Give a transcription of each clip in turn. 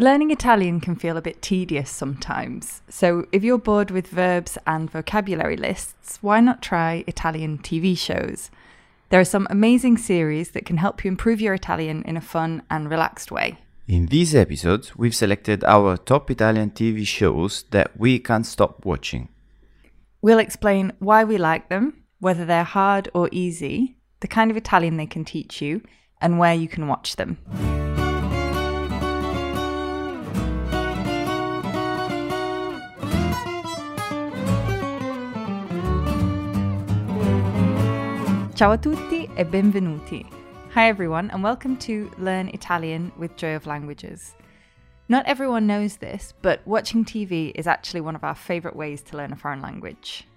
Learning Italian can feel a bit tedious sometimes, so if you're bored with verbs and vocabulary lists, why not try Italian TV shows? There are some amazing series that can help you improve your Italian in a fun and relaxed way. In these episodes, we've selected our top Italian TV shows that we can't stop watching. We'll explain why we like them, whether they're hard or easy, the kind of Italian they can teach you, and where you can watch them. Ciao a tutti e benvenuti. Hi everyone, and welcome to Learn Italian with Joy of Languages. Not everyone knows this, but watching TV is actually one of our favourite ways to learn a foreign language.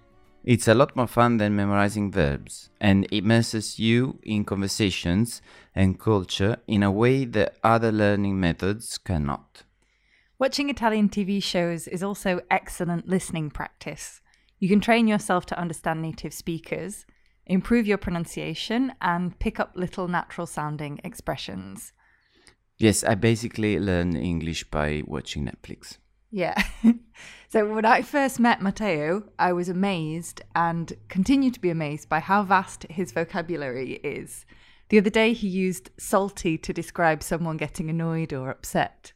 It's a lot more fun than memorizing verbs, and it immerses you in conversations and culture in a way that other learning methods cannot. Watching Italian TV shows is also excellent listening practice. You can train yourself to understand native speakers, improve your pronunciation, and pick up little natural sounding expressions. Yes, I basically learn English by watching Netflix. Yeah. so when I first met Matteo, I was amazed and continue to be amazed by how vast his vocabulary is. The other day, he used salty to describe someone getting annoyed or upset.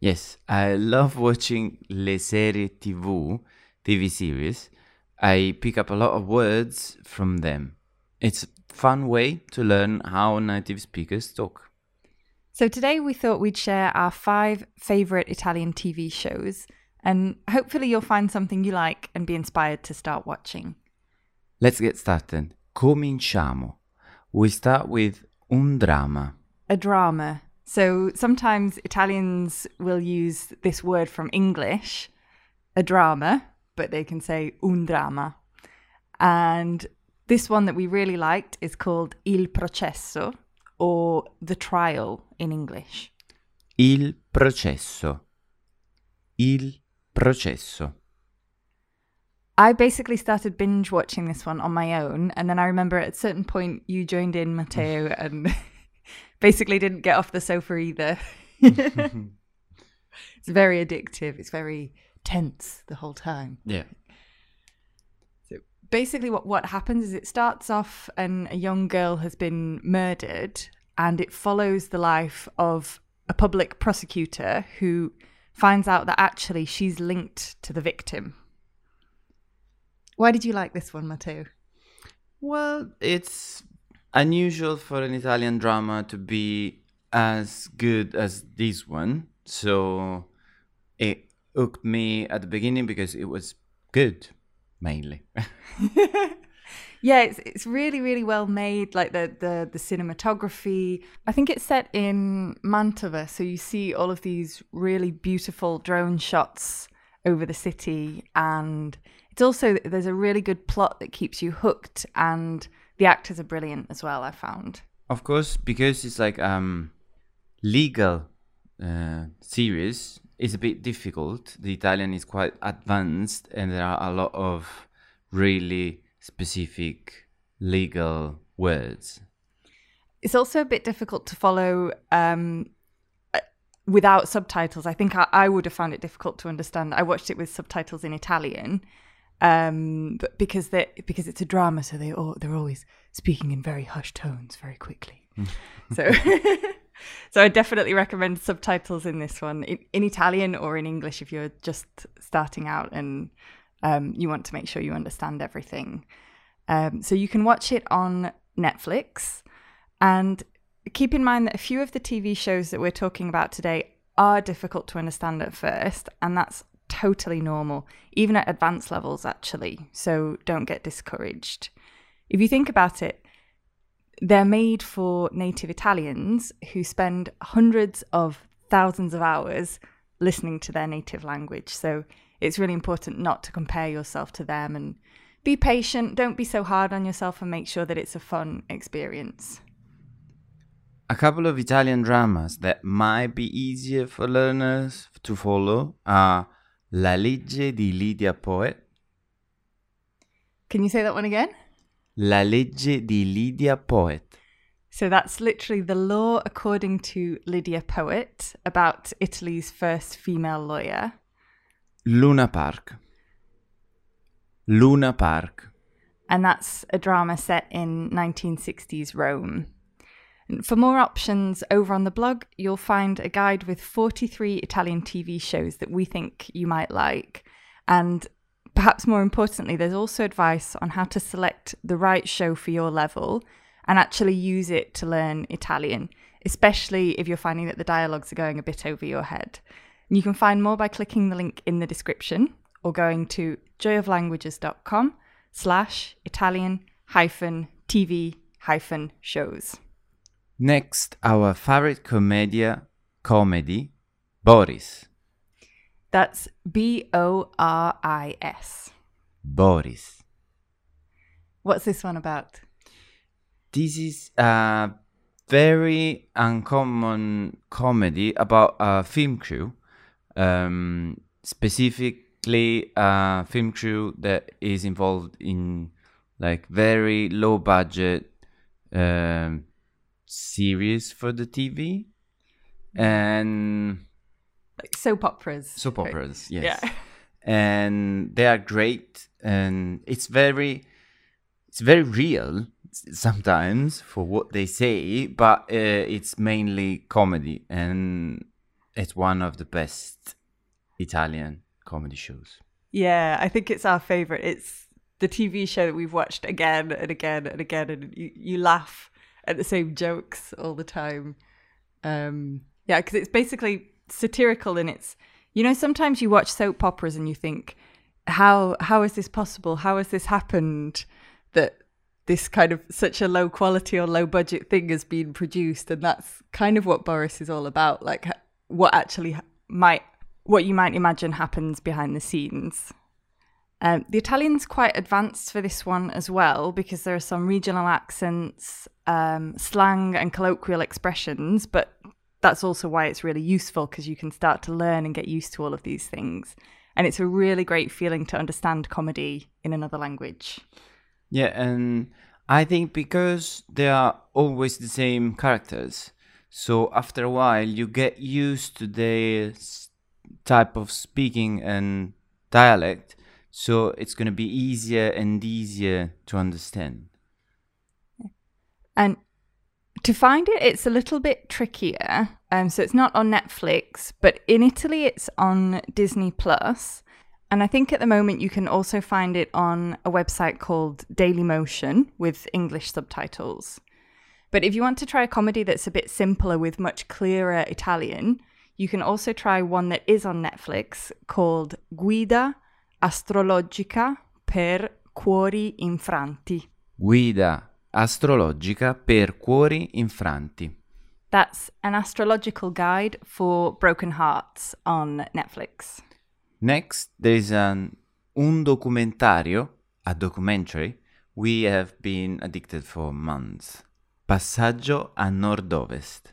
Yes, I love watching le serie TV, TV series. I pick up a lot of words from them. It's a fun way to learn how native speakers talk. So today, we thought we'd share our five favourite Italian TV shows, and hopefully, you'll find something you like and be inspired to start watching. Let's get started. Cominciamo. We start with un drama. A drama. So sometimes Italians will use this word from English, a drama, but they can say un drama. And this one that we really liked is called Il Processo or The Trial in English. Il processo. Il processo. I basically started binge watching this one on my own, and then I remember at a certain point you joined in, Matteo, and basically didn't get off the sofa either. it's very addictive. It's very tense the whole time. Yeah. So basically, what, what happens is it starts off, and a young girl has been murdered, and it follows the life of a public prosecutor who finds out that actually she's linked to the victim. Why did you like this one, Matteo? Well, it's unusual for an Italian drama to be as good as this one. So it hooked me at the beginning because it was good, mainly. Yeah, it's it's really really well made. Like the the the cinematography. I think it's set in Mantova, so you see all of these really beautiful drone shots over the city, and it's also there's a really good plot that keeps you hooked, and the actors are brilliant as well. I found. of course, because it's like um legal uh, series is a bit difficult. The Italian is quite advanced, and there are a lot of really specific legal words. It's also a bit difficult to follow um, uh, without subtitles. I think I, I would have found it difficult to understand. I watched it with subtitles in Italian, um, but because they because it's a drama, so they all, they're always speaking in very hushed tones, very quickly. so. So I definitely recommend subtitles in this one in, in Italian or in English if you're just starting out and um, you want to make sure you understand everything. Um, so you can watch it on Netflix. And keep in mind that a few of the TV shows that we're talking about today are difficult to understand at first, and that's totally normal, even at advanced levels, actually. So don't get discouraged. If you think about it, they're made for native Italians who spend hundreds of thousands of hours listening to their native language. So it's really important not to compare yourself to them and be patient. Don't be so hard on yourself and make sure that it's a fun experience. A couple of Italian dramas that might be easier for learners to follow are La legge di Lidia Poët, Can you say that one again? La legge di Lidia Poët. So that's literally the law according to Lidia Poët about Italy's first female lawyer. Luna Park. Luna Park. And that's a drama set in 1960s Rome. And for more options over on the blog, you'll find a guide with 43 Italian TV shows that we think you might like. And perhaps more importantly, there's also advice on how to select the right show for your level and actually use it to learn Italian, especially if you're finding that the dialogues are going a bit over your head. And you can find more by clicking the link in the description or going to joyoflanguages.com slash Italian hyphen TV hyphen shows. Next, our favorite commedia, comedy, Boris. That's B O R I S. Boris. What's this one about? This is a very uncommon comedy about a film crew, um, specifically a film crew that is involved in like very low budget um, series for the TV and Like soap operas. soap right? operas. Yes, Yeah. and they are great, and it's very, it's very real sometimes for what they say, but uh, it's mainly comedy, and it's one of the best Italian comedy shows. Yeah, I think it's our favorite. It's the TV show that we've watched again and again and again, and you, you laugh at the same jokes all the time. Um, yeah, because it's basically satirical and it's you know sometimes you watch soap operas and you think how how is this possible? How has this happened that this kind of such a low quality or low budget thing has been produced? And that's kind of what Boris is all about, like what actually might what you might imagine happens behind the scenes. Um, the Italian's quite advanced for this one as well because there are some regional accents, um, slang, and colloquial expressions, but that's also why it's really useful because you can start to learn and get used to all of these things. And it's a really great feeling to understand comedy in another language. Yeah, and I think because they are always the same characters, so after a while you get used to their type of speaking and dialect, so it's going to be easier and easier to understand. And to find it, it's a little bit trickier. Um, so it's not on Netflix, but in Italy, it's on Disney Plus. And I think at the moment you can also find it on a website called Dailymotion with English subtitles. But if you want to try a comedy that's a bit simpler with much clearer Italian, you can also try one that is on Netflix called Guida Astrologica per Cuori Infranti. Guida astrologica per cuori infranti. That's an astrological guide for broken hearts on Netflix. Next, there is an un documentario, a documentary, we have been addicted for months. Passaggio a nord-ovest.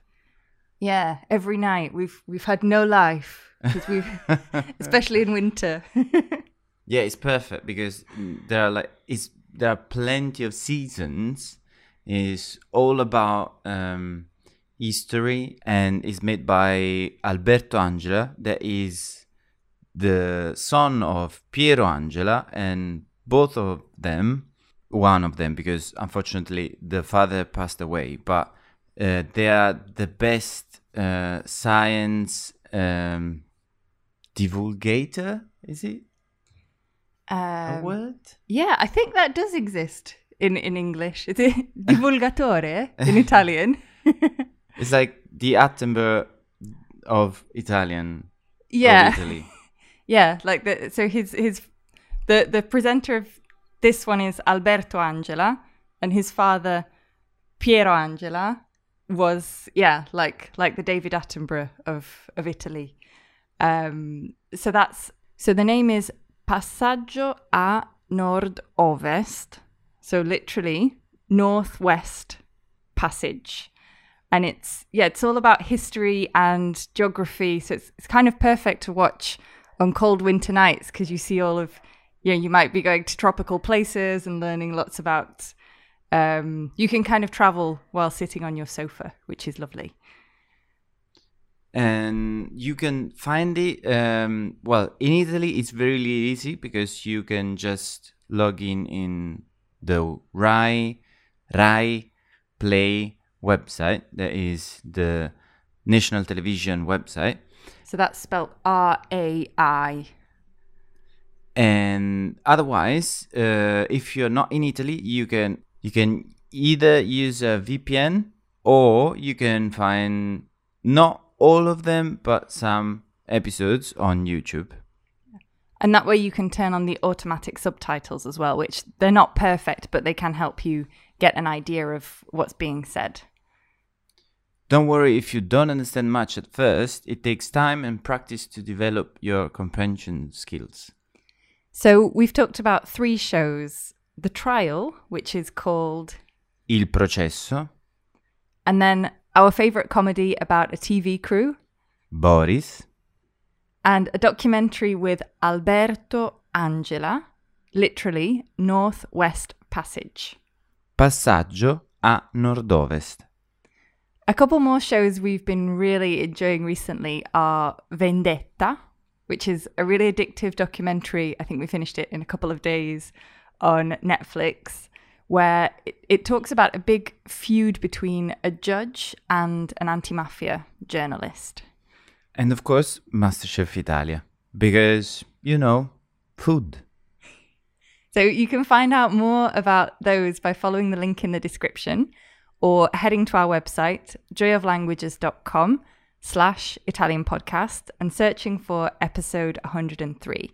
Yeah, every night we've we've had no life we've especially in winter. Yeah, it's perfect because mm, there are like it's there are plenty of seasons. It's all about um, history and is made by Alberto Angela, that is the son of Piero Angela, and both of them, one of them, because unfortunately the father passed away, but uh, they are the best uh, science um, divulgator. Is it a Um, word? yeah, I think that does exist in in English. Is it divulgatore in Italian? It's like the Attenborough of Italian. yeah. Of Italy. Yeah, like the so his his the the presenter of this one is Alberto Angela, and his father Piero Angela was yeah like like the David Attenborough of of Italy. Um, so that's so the name is Passaggio a Nord-Ovest, so literally northwest passage and it's yeah it's all about history and geography so it's, it's kind of perfect to watch on cold winter nights because you see all of you know you might be going to tropical places and learning lots about um, you can kind of travel while sitting on your sofa, which is lovely. and you can find it um, well in italy it's very easy because you can just log in in the rai rai play website that is the national television website So that's spelled R A I. and otherwise uh, if you're not in italy you can you can either use a vpn or you can find not all of them but some episodes on youtube And that way you can turn on the automatic subtitles as well, which they're not perfect, but they can help you get an idea of what's being said. Don't worry if you don't understand much at first it takes time and practice to develop your comprehension skills. So we've talked about three shows. The Trial, which is called, il processo. And then our favourite comedy about a TV crew, boris. And a documentary with Alberto Angela, literally Northwest Passage. passaggio a nord-ovest A couple more shows we've been really enjoying recently are Vendetta, which is a really addictive documentary. I think we finished it in a couple of days on Netflix, where it, it talks about a big feud between a judge and an anti mafia journalist. and of course masterchef italia because you know food So you can find out more about those by following the link in the description or heading to our website, joyoflanguages.com slash Italian podcast and searching for episode 103.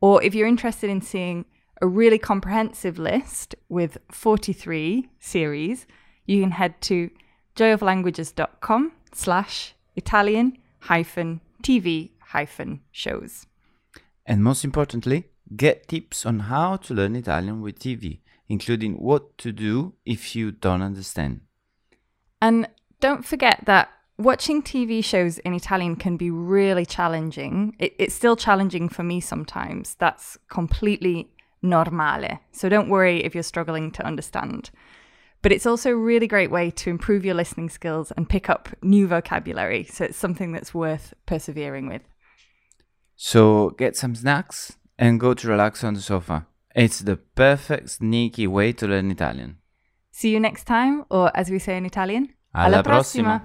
Or if you're interested in seeing a really comprehensive list with 43 series, you can head to joyoflanguages.com slash Italian hyphen TV hyphen shows. And most importantly, get tips on how to learn Italian with TV, including what to do if you don't understand. And don't forget that watching TV shows in Italian can be really challenging. It, it's still challenging for me sometimes. That's completely normale. So don't worry if you're struggling to understand. But it's also a really great way to improve your listening skills and pick up new vocabulary. So it's something that's worth persevering with. So get some snacks and go to relax on the sofa. It's the perfect sneaky way to learn Italian. See you next time, or as we say in Italian, Alla prossima.